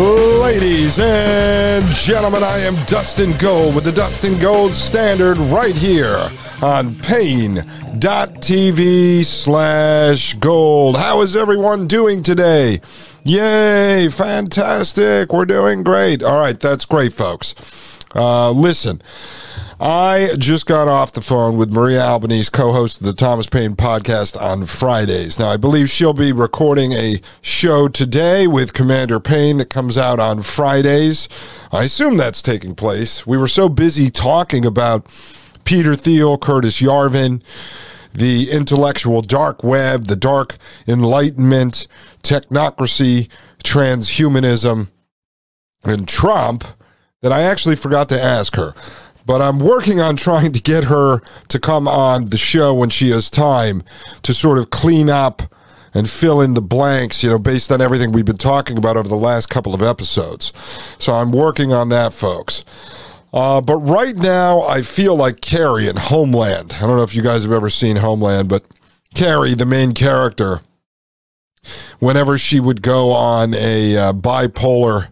Ladies and gentlemen, I am Dustin Gold with the Dustin Gold Standard right here on paine.tv slash gold. How is everyone doing today? Yay, fantastic. We're doing great. All right, that's great, folks. Uh, listen, I just got off the phone with Maria Albanese, co host of the Thomas Paine podcast on Fridays. Now, I believe she'll be recording a show today with Commander Paine that comes out on Fridays. I assume that's taking place. We were so busy talking about Peter Thiel, Curtis Yarvin, the intellectual dark web, the dark enlightenment, technocracy, transhumanism, and Trump that I actually forgot to ask her but I'm working on trying to get her to come on the show when she has time to sort of clean up and fill in the blanks, you know, based on everything we've been talking about over the last couple of episodes. So I'm working on that, folks. Uh, but right now, I feel like Carrie in Homeland. I don't know if you guys have ever seen Homeland, but Carrie, the main character, whenever she would go on a uh, bipolar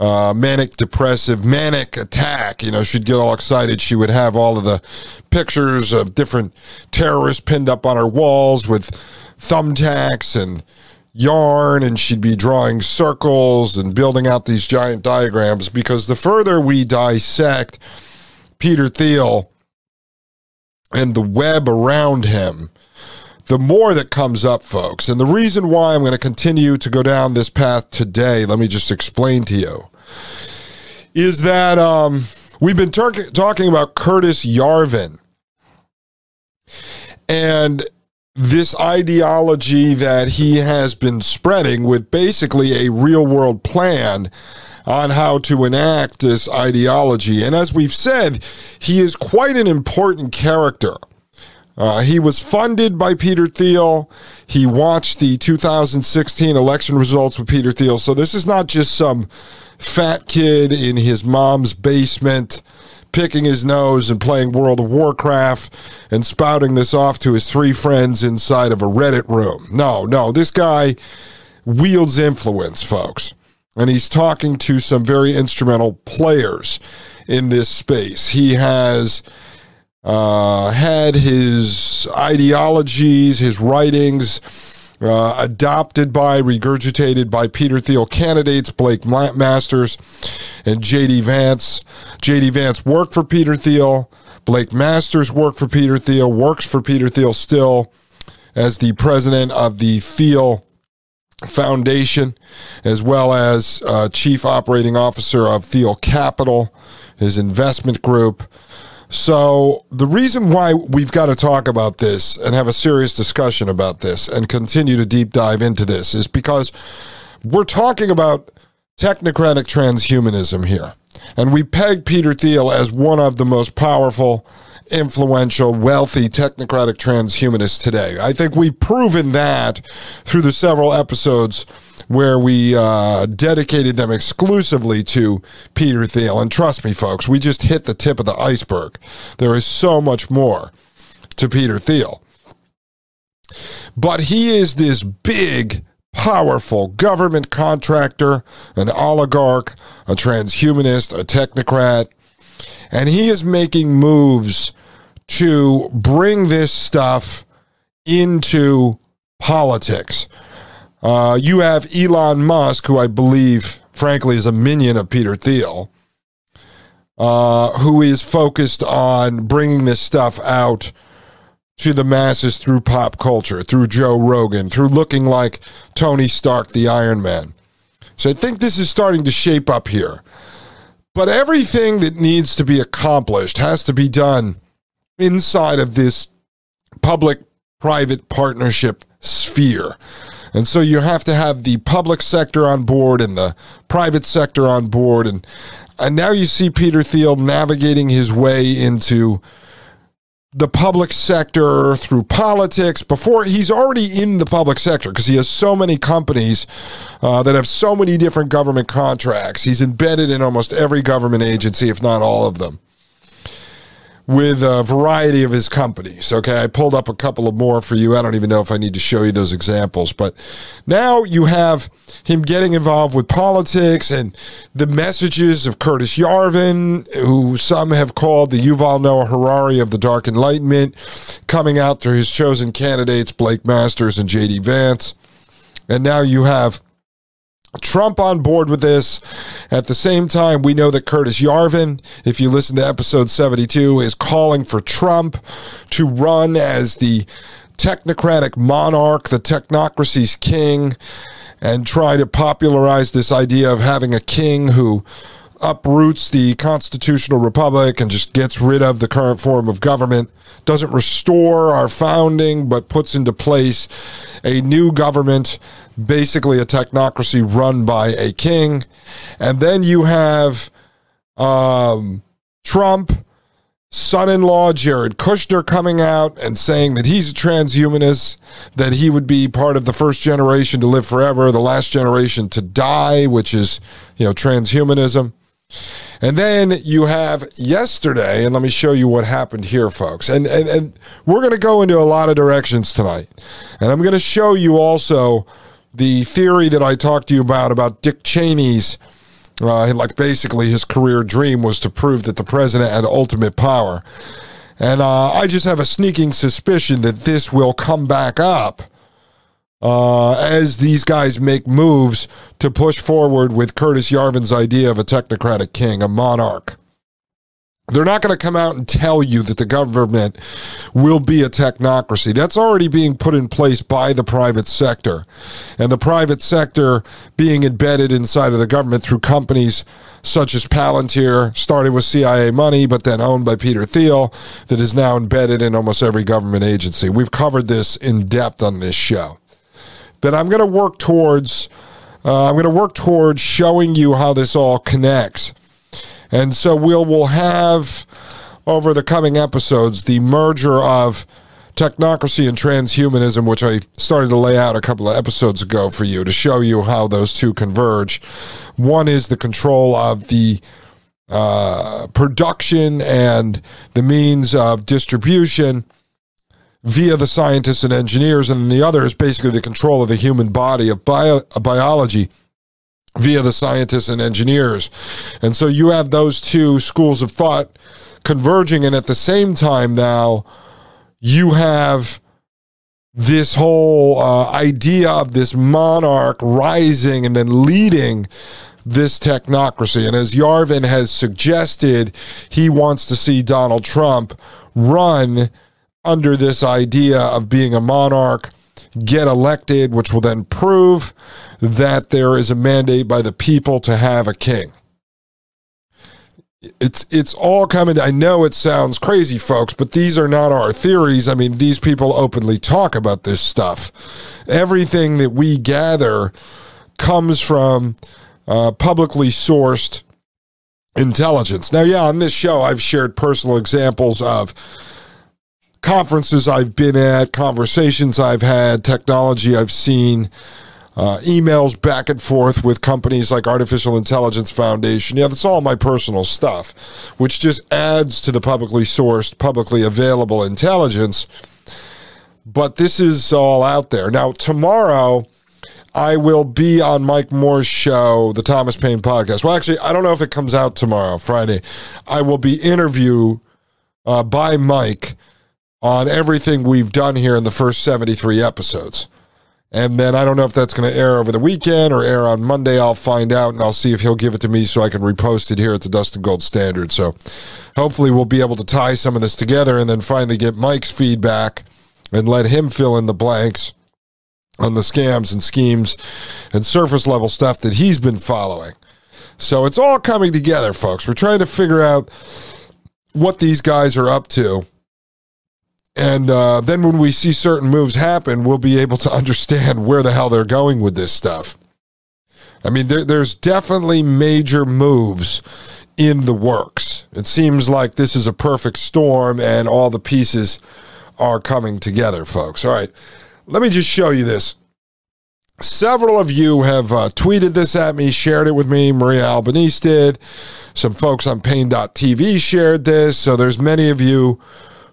uh, manic depressive manic attack. You know she'd get all excited. She would have all of the pictures of different terrorists pinned up on her walls with thumbtacks and yarn and she'd be drawing circles and building out these giant diagrams because the further we dissect peter thiel and the web around him the more that comes up, folks. And the reason why I'm going to continue to go down this path today, let me just explain to you, is that um, we've been tar- talking about Curtis Yarvin and this ideology that he has been spreading with basically a real world plan on how to enact this ideology. And as we've said, he is quite an important character. Uh, he was funded by Peter Thiel. He watched the 2016 election results with Peter Thiel. So this is not just some fat kid in his mom's basement picking his nose and playing World of Warcraft and spouting this off to his three friends inside of a Reddit room. No, no, this guy wields influence, folks. And he's talking to some very instrumental players in this space. He has uh, had his ideologies, his writings uh, adopted by, regurgitated by Peter Thiel candidates, Blake Masters and J.D. Vance. J.D. Vance worked for Peter Thiel. Blake Masters worked for Peter Thiel, works for Peter Thiel still as the president of the Thiel Foundation, as well as uh, chief operating officer of Thiel Capital, his investment group. So, the reason why we've got to talk about this and have a serious discussion about this and continue to deep dive into this is because we're talking about technocratic transhumanism here. And we peg Peter Thiel as one of the most powerful, influential, wealthy technocratic transhumanists today. I think we've proven that through the several episodes where we uh, dedicated them exclusively to Peter Thiel. And trust me, folks, we just hit the tip of the iceberg. There is so much more to Peter Thiel. But he is this big, powerful government contractor, an oligarch, a transhumanist, a technocrat, and he is making moves to bring this stuff into politics. Uh, you have Elon Musk, who I believe, frankly, is a minion of Peter Thiel, uh, who is focused on bringing this stuff out to the masses through pop culture, through Joe Rogan, through looking like Tony Stark, the Iron Man. So I think this is starting to shape up here. But everything that needs to be accomplished has to be done inside of this public private partnership sphere. And so you have to have the public sector on board and the private sector on board. And, and now you see Peter Thiel navigating his way into the public sector through politics before he's already in the public sector because he has so many companies uh, that have so many different government contracts. He's embedded in almost every government agency, if not all of them with a variety of his companies. Okay, I pulled up a couple of more for you. I don't even know if I need to show you those examples, but now you have him getting involved with politics and the messages of Curtis Yarvin, who some have called the Yuval Noah Harari of the Dark Enlightenment, coming out through his chosen candidates, Blake Masters and JD Vance. And now you have Trump on board with this. At the same time, we know that Curtis Yarvin, if you listen to episode 72, is calling for Trump to run as the technocratic monarch, the technocracy's king, and try to popularize this idea of having a king who uproots the constitutional republic and just gets rid of the current form of government, doesn't restore our founding, but puts into place a new government, basically a technocracy run by a king. And then you have um, Trump. Son in law Jared Kushner coming out and saying that he's a transhumanist, that he would be part of the first generation to live forever, the last generation to die, which is, you know, transhumanism. And then you have yesterday, and let me show you what happened here, folks. And, and, and we're going to go into a lot of directions tonight. And I'm going to show you also the theory that I talked to you about, about Dick Cheney's, uh, like basically his career dream was to prove that the president had ultimate power. And uh, I just have a sneaking suspicion that this will come back up uh, as these guys make moves to push forward with Curtis Yarvin's idea of a technocratic king, a monarch. They're not going to come out and tell you that the government will be a technocracy. That's already being put in place by the private sector. And the private sector being embedded inside of the government through companies such as Palantir, started with CIA money, but then owned by Peter Thiel, that is now embedded in almost every government agency. We've covered this in depth on this show but I'm going to work towards uh, I'm going to work towards showing you how this all connects. And so we'll we'll have over the coming episodes the merger of technocracy and transhumanism, which I started to lay out a couple of episodes ago for you to show you how those two converge. One is the control of the uh, production and the means of distribution via the scientists and engineers, and the other is basically the control of the human body of bio, biology via the scientists and engineers. And so you have those two schools of thought converging, and at the same time, now you have this whole uh, idea of this monarch rising and then leading this technocracy. And as Yarvin has suggested, he wants to see Donald Trump run under this idea of being a monarch get elected, which will then prove that there is a mandate by the people to have a king. It's it's all coming. I know it sounds crazy, folks, but these are not our theories. I mean, these people openly talk about this stuff. Everything that we gather comes from uh, publicly sourced intelligence. Now, yeah, on this show, I've shared personal examples of conferences I've been at, conversations I've had, technology I've seen, uh, emails back and forth with companies like Artificial Intelligence Foundation. Yeah, that's all my personal stuff, which just adds to the publicly sourced, publicly available intelligence. But this is all out there. Now, tomorrow, I will be on Mike Moore's show, the Thomas Paine podcast. Well, actually, I don't know if it comes out tomorrow, Friday. I will be interviewed uh, by Mike on everything we've done here in the first 73 episodes. And then I don't know if that's going to air over the weekend or air on Monday. I'll find out and I'll see if he'll give it to me so I can repost it here at the Dustin Gold Standard. So hopefully we'll be able to tie some of this together and then finally get Mike's feedback and let him fill in the blanks on the scams and schemes and surface level stuff that he's been following. So it's all coming together, folks. We're trying to figure out what these guys are up to And uh, then when we see certain moves happen, we'll be able to understand where the hell they're going with this stuff. I mean, there, there's definitely major moves in the works. It seems like this is a perfect storm and all the pieces are coming together, folks. All right, let me just show you this. Several of you have uh, tweeted this at me, shared it with me. Maria Albanese did. Some folks on Paine.tv shared this. So there's many of you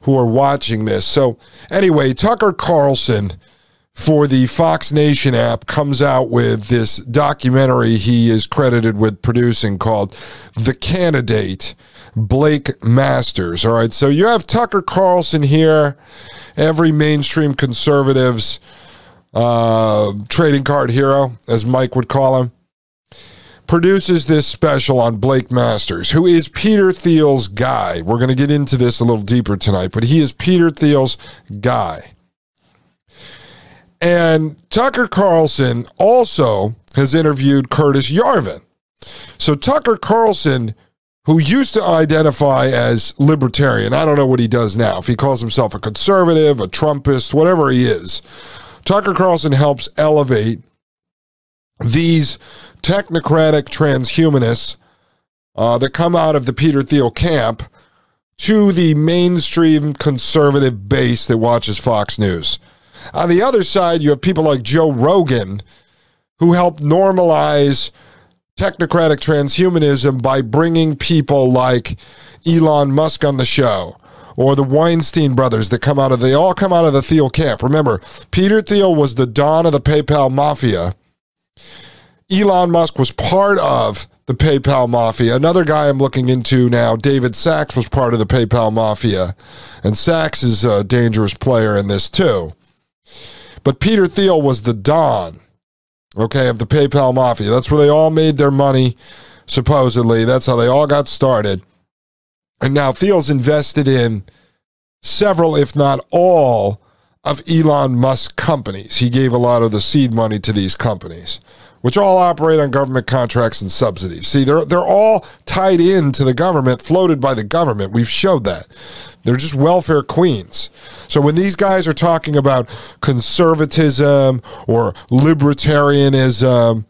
who are watching this. So anyway, Tucker Carlson for the Fox Nation app comes out with this documentary he is credited with producing called The Candidate Blake Masters. All right, so you have Tucker Carlson here, every mainstream conservative's uh, trading card hero, as Mike would call him, produces this special on Blake Masters, who is Peter Thiel's guy. We're going to get into this a little deeper tonight, but he is Peter Thiel's guy. And Tucker Carlson also has interviewed Curtis Yarvin. So Tucker Carlson, who used to identify as libertarian, I don't know what he does now, if he calls himself a conservative, a Trumpist, whatever he is, Tucker Carlson helps elevate these technocratic transhumanists uh, that come out of the Peter Thiel camp to the mainstream conservative base that watches Fox News. On the other side, you have people like Joe Rogan who help normalize technocratic transhumanism by bringing people like Elon Musk on the show or the Weinstein brothers that come out of they all come out of the Thiel camp. Remember, Peter Thiel was the don of the PayPal mafia. Elon Musk was part of the PayPal mafia. Another guy I'm looking into now, David Sacks, was part of the PayPal mafia. And Sacks is a dangerous player in this too. But Peter Thiel was the Don, okay, of the PayPal Mafia. That's where they all made their money, supposedly. That's how they all got started. And now Thiel's invested in several, if not all, of Elon Musk companies. He gave a lot of the seed money to these companies, which all operate on government contracts and subsidies. See, they're they're all tied into the government, floated by the government. We've showed that. They're just welfare queens. So when these guys are talking about conservatism or libertarianism,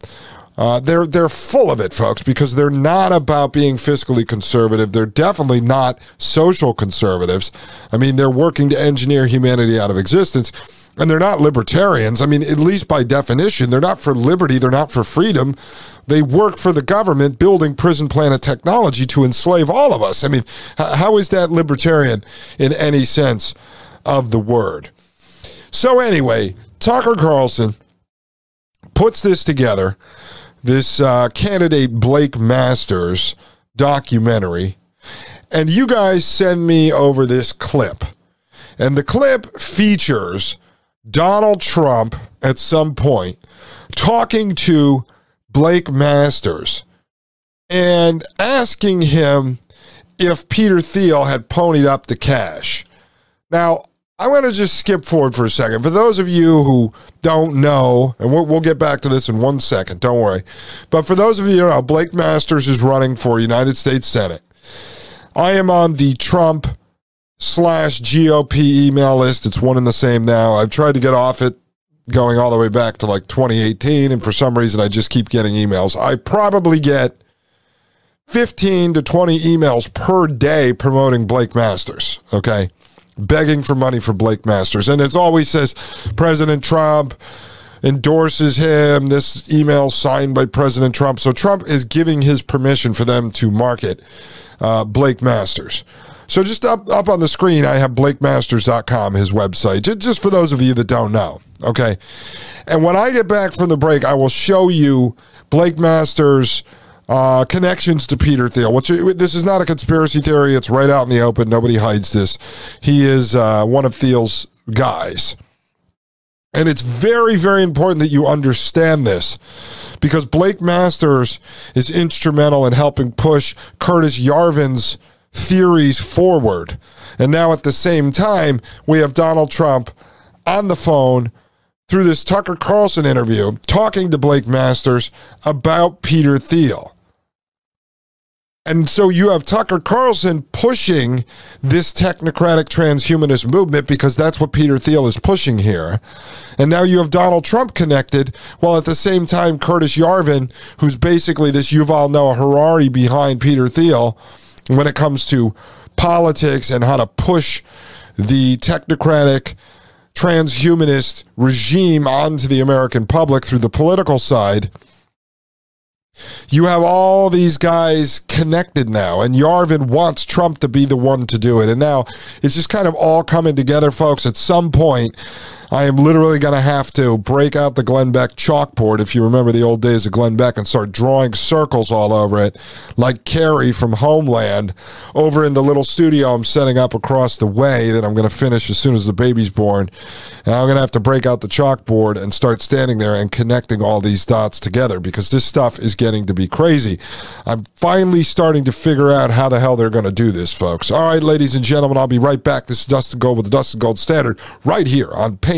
uh, they're they're full of it, folks, because they're not about being fiscally conservative. They're definitely not social conservatives. I mean, they're working to engineer humanity out of existence, and they're not libertarians. I mean, at least by definition, they're not for liberty. They're not for freedom. They work for the government, building prison planet technology to enslave all of us. I mean, how is that libertarian in any sense of the word? So anyway, Tucker Carlson puts this together this uh, candidate Blake Masters documentary, and you guys send me over this clip. And the clip features Donald Trump at some point talking to Blake Masters and asking him if Peter Thiel had ponied up the cash. Now, I'm going to just skip forward for a second. For those of you who don't know, and we'll, we'll, get back to this in one second, don't worry. But for those of you who know, Blake Masters is running for United States Senate. I am on the Trump slash GOP email list. It's one and the same now. I've tried to get off it going all the way back to like 2018, and for some reason, I just keep getting emails. I probably get 15 to 20 emails per day promoting Blake Masters. Okay begging for money for Blake Masters. And it always says President Trump endorses him. This email signed by President Trump. So Trump is giving his permission for them to market uh, Blake Masters. So just up, up on the screen, I have blakemasters.com, his website, just, just for those of you that don't know. Okay. And when I get back from the break, I will show you Blake Masters' uh, connections to Peter Thiel. Which this is not a conspiracy theory; it's right out in the open. Nobody hides this. He is uh, one of Thiel's guys. And it's very, very important that you understand this because Blake Masters is instrumental in helping push Curtis Yarvin's theories forward. And now at the same time, we have Donald Trump on the phone through this Tucker Carlson interview talking to Blake Masters about Peter Thiel. And so you have Tucker Carlson pushing this technocratic transhumanist movement because that's what Peter Thiel is pushing here. And now you have Donald Trump connected, while at the same time, Curtis Yarvin, who's basically this Yuval Noah Harari behind Peter Thiel when it comes to politics and how to push the technocratic transhumanist regime onto the American public through the political side you have all these guys connected now, and Yarvin wants Trump to be the one to do it. And now it's just kind of all coming together, folks. At some point, I am literally going to have to break out the Glenn Beck chalkboard, if you remember the old days of Glenn Beck, and start drawing circles all over it, like Carrie from Homeland, over in the little studio I'm setting up across the way that I'm going to finish as soon as the baby's born. And I'm going to have to break out the chalkboard and start standing there and connecting all these dots together because this stuff is getting to be crazy. I'm finally starting to figure out how the hell they're going to do this, folks. All right, ladies and gentlemen, I'll be right back. This is Dustin Gold with the Dustin Gold Standard right here on Paine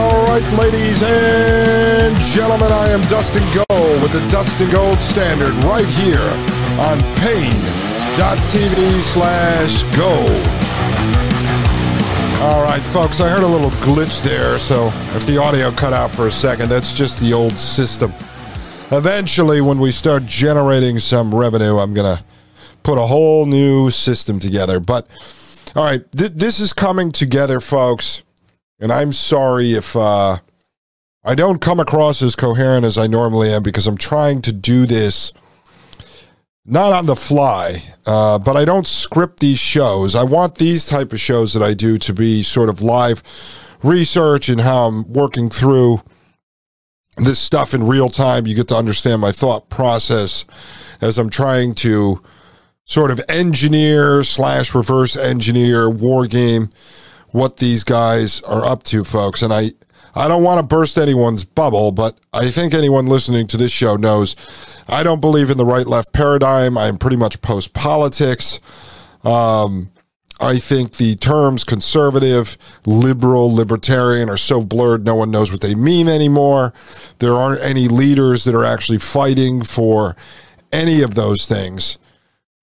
right, ladies and gentlemen, I am Dustin Gold with the Dustin Gold Standard right here on paine.tv slash gold. All right, folks, I heard a little glitch there, so if the audio cut out for a second, that's just the old system. Eventually, when we start generating some revenue, I'm going to put a whole new system together. But, all right, th- this is coming together, folks and I'm sorry if uh, I don't come across as coherent as I normally am because I'm trying to do this not on the fly, uh, but I don't script these shows. I want these type of shows that I do to be sort of live research and how I'm working through this stuff in real time. You get to understand my thought process as I'm trying to sort of engineer slash reverse engineer war game what these guys are up to, folks. And I, I don't want to burst anyone's bubble, but I think anyone listening to this show knows I don't believe in the right left paradigm. I'm pretty much post politics. Um, I think the terms conservative, liberal, libertarian are so blurred, no one knows what they mean anymore. There aren't any leaders that are actually fighting for any of those things.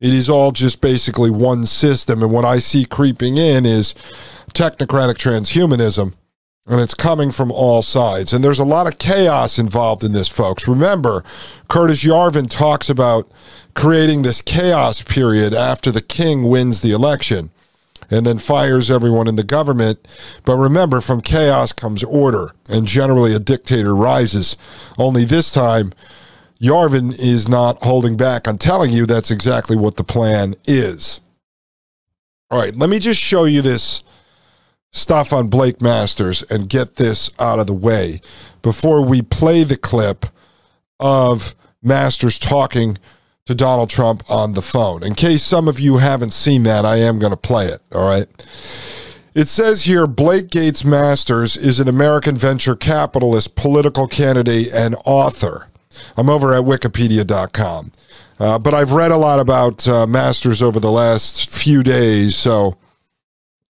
It is all just basically one system. And what I see creeping in is technocratic transhumanism, and it's coming from all sides. And there's a lot of chaos involved in this, folks. Remember, Curtis Yarvin talks about creating this chaos period after the king wins the election and then fires everyone in the government. But remember, from chaos comes order, and generally a dictator rises. Only this time, Yarvin is not holding back on telling you that's exactly what the plan is. All right, let me just show you this stuff on Blake Masters and get this out of the way before we play the clip of Masters talking to Donald Trump on the phone. In case some of you haven't seen that, I am going to play it. All right. It says here Blake Gates Masters is an American venture capitalist, political candidate, and author. I'm over at wikipedia.com. Uh, but I've read a lot about uh, Masters over the last few days, so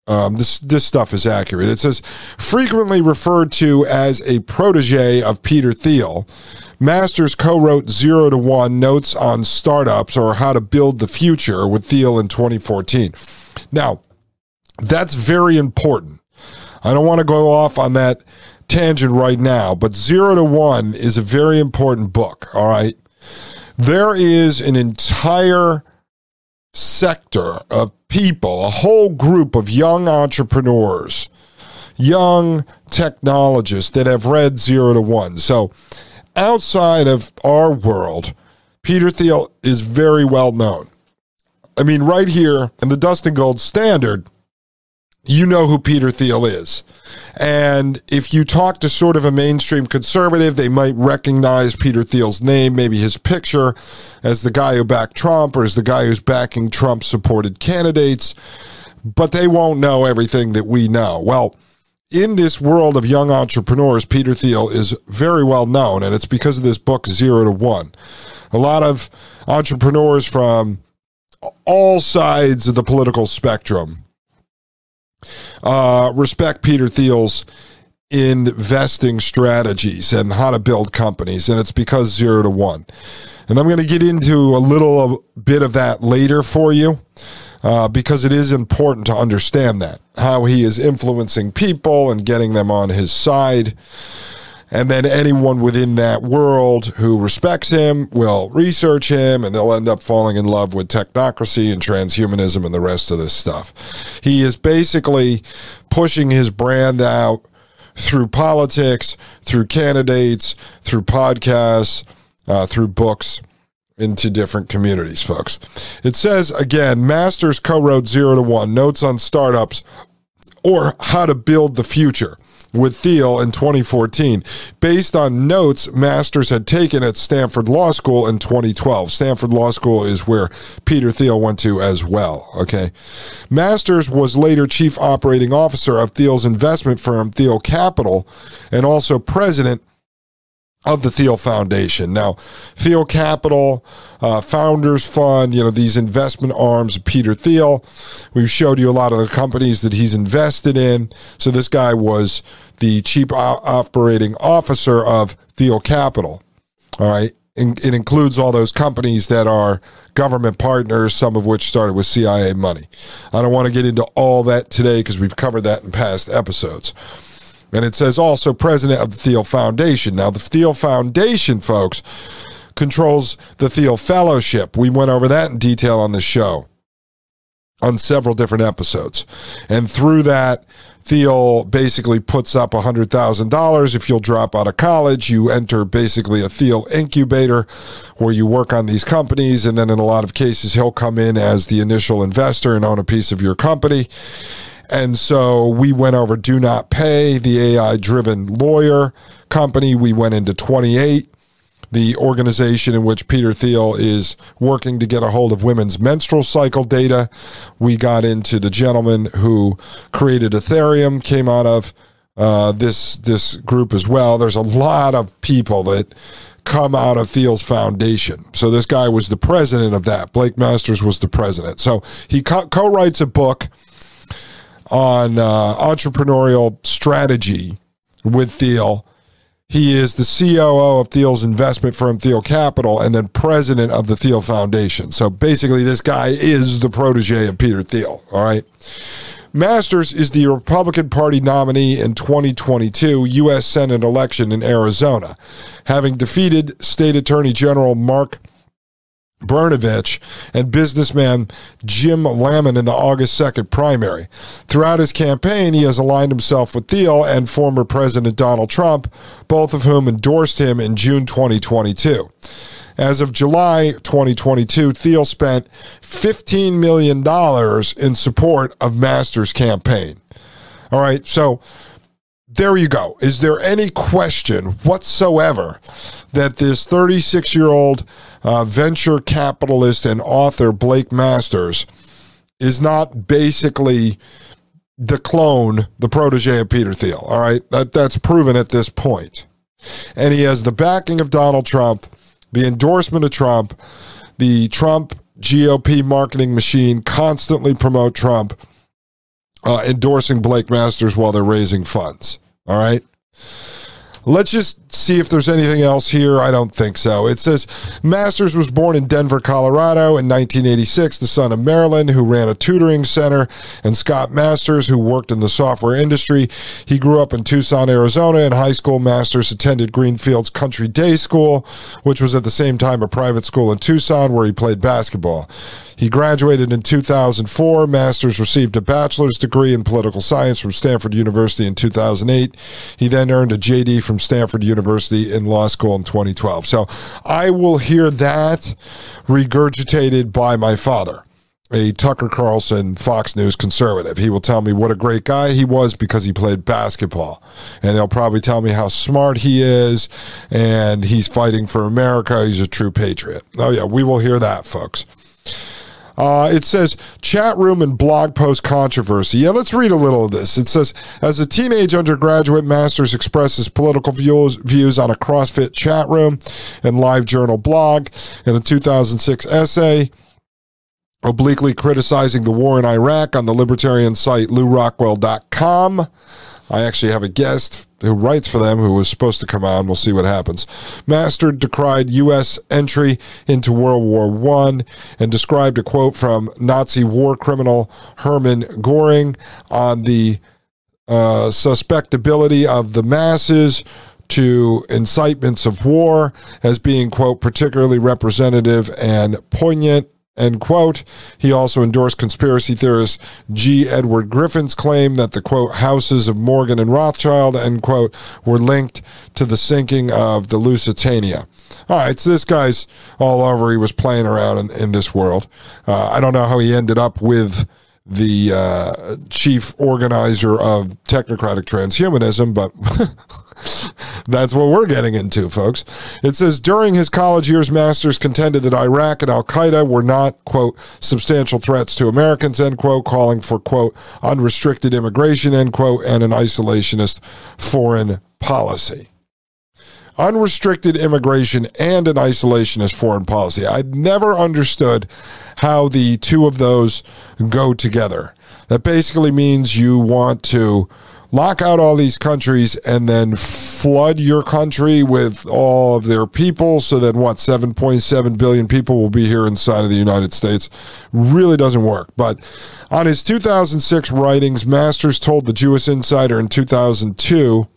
um, this this stuff is accurate. It says frequently referred to as a protege of Peter Thiel. Masters co-wrote Zero to One Notes on Startups or How to Build the Future with Thiel in 2014. Now, that's very important. I don't want to go off on that tangent right now, but Zero to One is a very important book. All right, there is an entire sector of people, a whole group of young entrepreneurs, young technologists that have read Zero to One. So, outside of our world, Peter Thiel is very well known. I mean, right here in the Dustin Gold Standard, you know who Peter Thiel is. And if you talk to sort of a mainstream conservative, they might recognize Peter Thiel's name, maybe his picture, as the guy who backed Trump or as the guy who's backing Trump supported candidates. but they won't know everything that we know. Well, in this world of young entrepreneurs, Peter Thiel is very well known, and it's because of this book, Zero to One. A lot of entrepreneurs from all sides of the political spectrum uh, respect Peter Thiel's investing strategies and how to build companies, and it's because zero to one. And I'm going to get into a little bit of that later for you uh, because it is important to understand that how he is influencing people and getting them on his side. And then anyone within that world who respects him will research him and they'll end up falling in love with technocracy and transhumanism and the rest of this stuff. He is basically pushing his brand out through politics, through candidates, through podcasts, uh, through books into different communities, folks. It says again, Masters co wrote Zero to One Notes on Startups or How to Build the Future with Thiel in 2014, based on notes Masters had taken at Stanford Law School in 2012. Stanford Law School is where Peter Thiel went to as well. Okay. Masters was later chief operating officer of Thiel's investment firm, Thiel Capital, and also president of the Thiel Foundation. Now, Thiel Capital, uh, Founders Fund, you know, these investment arms of Peter Thiel. We've showed you a lot of the companies that he's invested in. So this guy was the chief operating officer of Thiel Capital. All right. It includes all those companies that are government partners, some of which started with CIA money. I don't want to get into all that today because we've covered that in past episodes. And it says also president of the Thiel Foundation. Now, the Thiel Foundation, folks, controls the Thiel Fellowship. We went over that in detail on the show on several different episodes. And through that, Thiel basically puts up $100,000. If you'll drop out of college, you enter basically a Thiel incubator where you work on these companies. And then in a lot of cases, he'll come in as the initial investor and own a piece of your company. And so we went over Do Not Pay, the AI driven lawyer company. We went into 28, the organization in which Peter Thiel is working to get a hold of women's menstrual cycle data. We got into the gentleman who created Ethereum, came out of uh, this this group as well. There's a lot of people that come out of Thiel's foundation. So this guy was the president of that. Blake Masters was the president. So he co writes a book on uh, entrepreneurial strategy with Thiel. He is the COO of Thiel's investment firm, Thiel Capital, and then president of the Thiel Foundation. So basically, this guy is the protege of Peter Thiel. All right. Masters is the Republican Party nominee in 2022 U.S. Senate election in Arizona, having defeated State Attorney General Mark Brnovich and businessman Jim Lamon in the August 2nd primary. Throughout his campaign, he has aligned himself with Thiel and former President Donald Trump, both of whom endorsed him in June 2022. As of July 2022, Thiel spent $15 million in support of Masters' campaign. All right, so there you go. Is there any question whatsoever that this 36 year old uh, venture capitalist and author Blake Masters is not basically the clone, the protege of Peter Thiel? All right. That, that's proven at this point. And he has the backing of Donald Trump, the endorsement of Trump, the Trump GOP marketing machine constantly promote Trump. Uh, endorsing Blake Masters while they're raising funds. All right. Let's just see if there's anything else here. I don't think so. It says Masters was born in Denver, Colorado in 1986, the son of Marilyn, who ran a tutoring center, and Scott Masters, who worked in the software industry. He grew up in Tucson, Arizona. In high school, Masters attended Greenfield's Country Day School, which was at the same time a private school in Tucson where he played basketball. He graduated in 2004. Masters received a bachelor's degree in political science from Stanford University in 2008. He then earned a JD from Stanford University in law school in 2012. So I will hear that regurgitated by my father a Tucker Carlson Fox News conservative. He will tell me what a great guy he was because he played basketball. And he'll probably tell me how smart he is and he's fighting for America. He's a true patriot. Oh, yeah, we will hear that, folks. Uh, it says chat room and blog post controversy. Yeah, let's read a little of this. It says as a teenage undergraduate, Masters expresses political views views on a CrossFit chat room and live journal blog. In a 2006 essay, obliquely criticizing the war in Iraq on the libertarian site lewrockwell.com. I actually have a guest who writes for them who was supposed to come on. We'll see what happens. Master decried U.S. entry into World War I and described a quote from Nazi war criminal Hermann Goring on the uh, suspectability of the masses to incitements of war as being, quote, particularly representative and poignant End quote. He also endorsed conspiracy theorist G. Edward Griffin's claim that the quote houses of Morgan and Rothschild end quote were linked to the sinking of the Lusitania. All right, so this guy's all over. He was playing around in, in this world. Uh, I don't know how he ended up with the uh, chief organizer of technocratic transhumanism, but that's what we're getting into, folks. It says during his college years, Masters contended that Iraq and Al Qaeda were not, quote, substantial threats to Americans, end quote, calling for, quote, unrestricted immigration, end quote, and an isolationist foreign policy unrestricted immigration and an isolationist foreign policy. I've never understood how the two of those go together. That basically means you want to lock out all these countries and then flood your country with all of their people. So that what 7.7 billion people will be here inside of the United States? Really doesn't work. But on his 2006 writings Masters told the Jewish Insider in 2002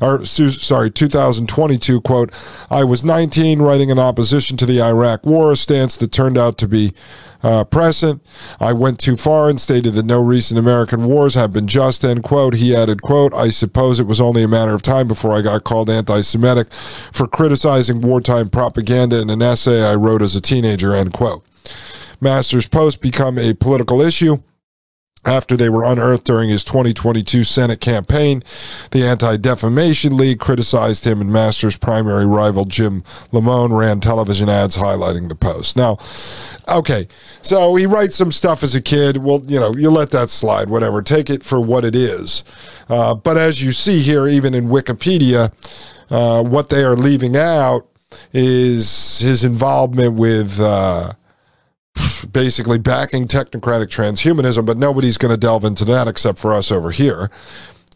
or sorry, 2022 quote, I was 19 writing in opposition to the Iraq war, stance that turned out to be uh, present. I went too far and stated that no recent American wars have been just, end quote. He added, quote, I suppose it was only a matter of time before I got called anti-Semitic for criticizing wartime propaganda in an essay I wrote as a teenager, end quote. Masters Post become a political issue after they were unearthed during his 2022 Senate campaign. The Anti Defamation League criticized him, and Masters' primary rival, Jim Lamon, ran television ads highlighting the post. Now, okay, so he writes some stuff as a kid. Well, you know, you let that slide, whatever. Take it for what it is. Uh, but as you see here, even in Wikipedia, uh, what they are leaving out is his involvement with. Uh, basically backing technocratic transhumanism, but nobody's going to delve into that except for us over here.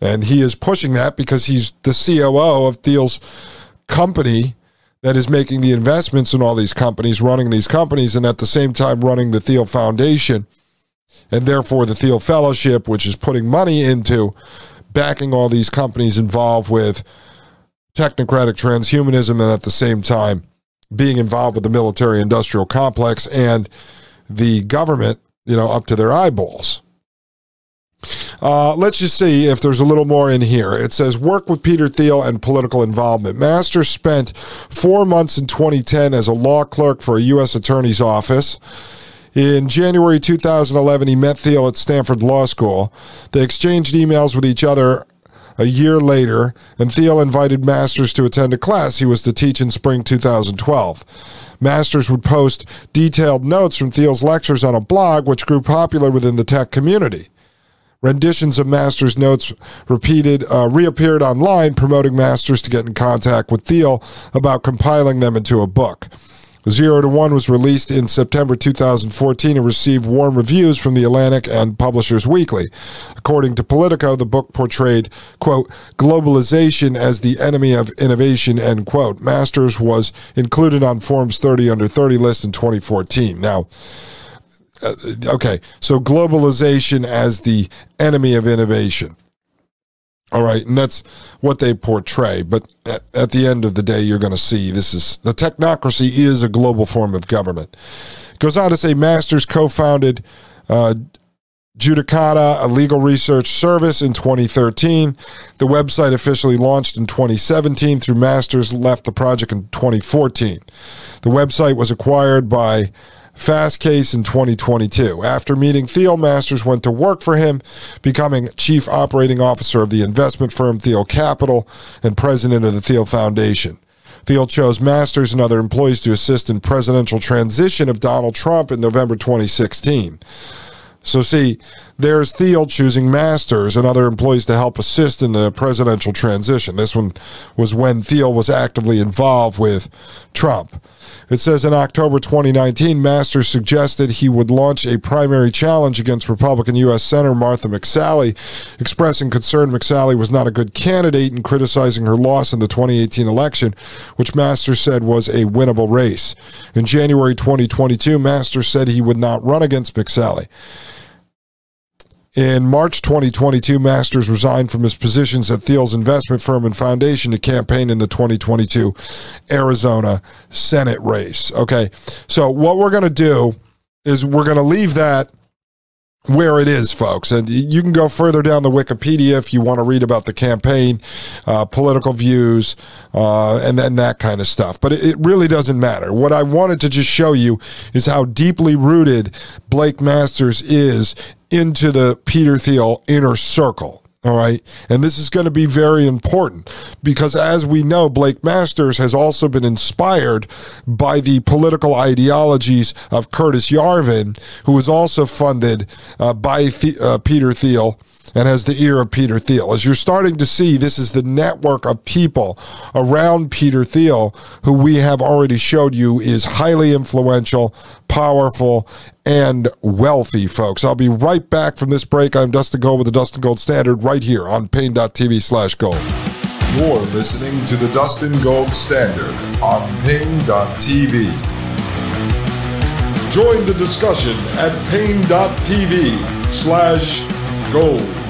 And he is pushing that because he's the COO of Thiel's company that is making the investments in all these companies, running these companies, and at the same time running the Thiel Foundation and therefore the Thiel Fellowship, which is putting money into backing all these companies involved with technocratic transhumanism and at the same time being involved with the military industrial complex and the government, you know, up to their eyeballs. Uh, let's just see if there's a little more in here. It says work with Peter Thiel and political involvement. Master spent four months in 2010 as a law clerk for a U.S. attorney's office. In January 2011, he met Thiel at Stanford Law School. They exchanged emails with each other a year later, and Thiel invited Masters to attend a class he was to teach in spring 2012. Masters would post detailed notes from Thiel's lectures on a blog, which grew popular within the tech community. Renditions of Masters' notes repeated uh, reappeared online, promoting Masters to get in contact with Thiel about compiling them into a book. Zero to One was released in September 2014 and received warm reviews from The Atlantic and Publishers Weekly. According to Politico, the book portrayed, quote, globalization as the enemy of innovation, end quote. Masters was included on Forbes 30 under 30 list in 2014. Now, uh, okay, so globalization as the enemy of innovation. All right, and that's what they portray. But at, at the end of the day, you're going to see this is the technocracy is a global form of government. Goes on to say Masters co founded uh, Judicata, a legal research service, in 2013. The website officially launched in 2017 through Masters left the project in 2014. The website was acquired by Fastcase in 2022. After meeting Thiel, Masters went to work for him, becoming chief operating officer of the investment firm Thiel Capital and president of the Thiel Foundation. Thiel chose Masters and other employees to assist in presidential transition of Donald Trump in November 2016. So, see, there's Thiel choosing Masters and other employees to help assist in the presidential transition. This one was when Thiel was actively involved with Trump. It says in October 2019, Masters suggested he would launch a primary challenge against Republican U.S. Senator Martha McSally, expressing concern McSally was not a good candidate and criticizing her loss in the 2018 election, which Masters said was a winnable race. In January 2022, Masters said he would not run against McSally. In March 2022, Masters resigned from his positions at Thiel's investment firm and foundation to campaign in the 2022 Arizona Senate race. Okay, so what we're going to do is we're going to leave that where it is, folks. And you can go further down the Wikipedia if you want to read about the campaign, uh, political views, uh, and then that kind of stuff. But it, it, really doesn't matter. What I wanted to just show you is how deeply rooted Blake Masters is into the Peter Thiel inner circle. All right. And this is going to be very important because, as we know, Blake Masters has also been inspired by the political ideologies of Curtis Yarvin, who was also funded uh, by the- uh, Peter Thiel and has the ear of Peter Thiel. As you're starting to see, this is the network of people around Peter Thiel who we have already showed you is highly influential, powerful, and wealthy, folks. I'll be right back from this break. I'm Dustin Gold with the Dustin Gold Standard right here on Paine.tv slash gold. You're listening to the Dustin Gold Standard on Paine.tv. Join the discussion at Paine.tv slash gold.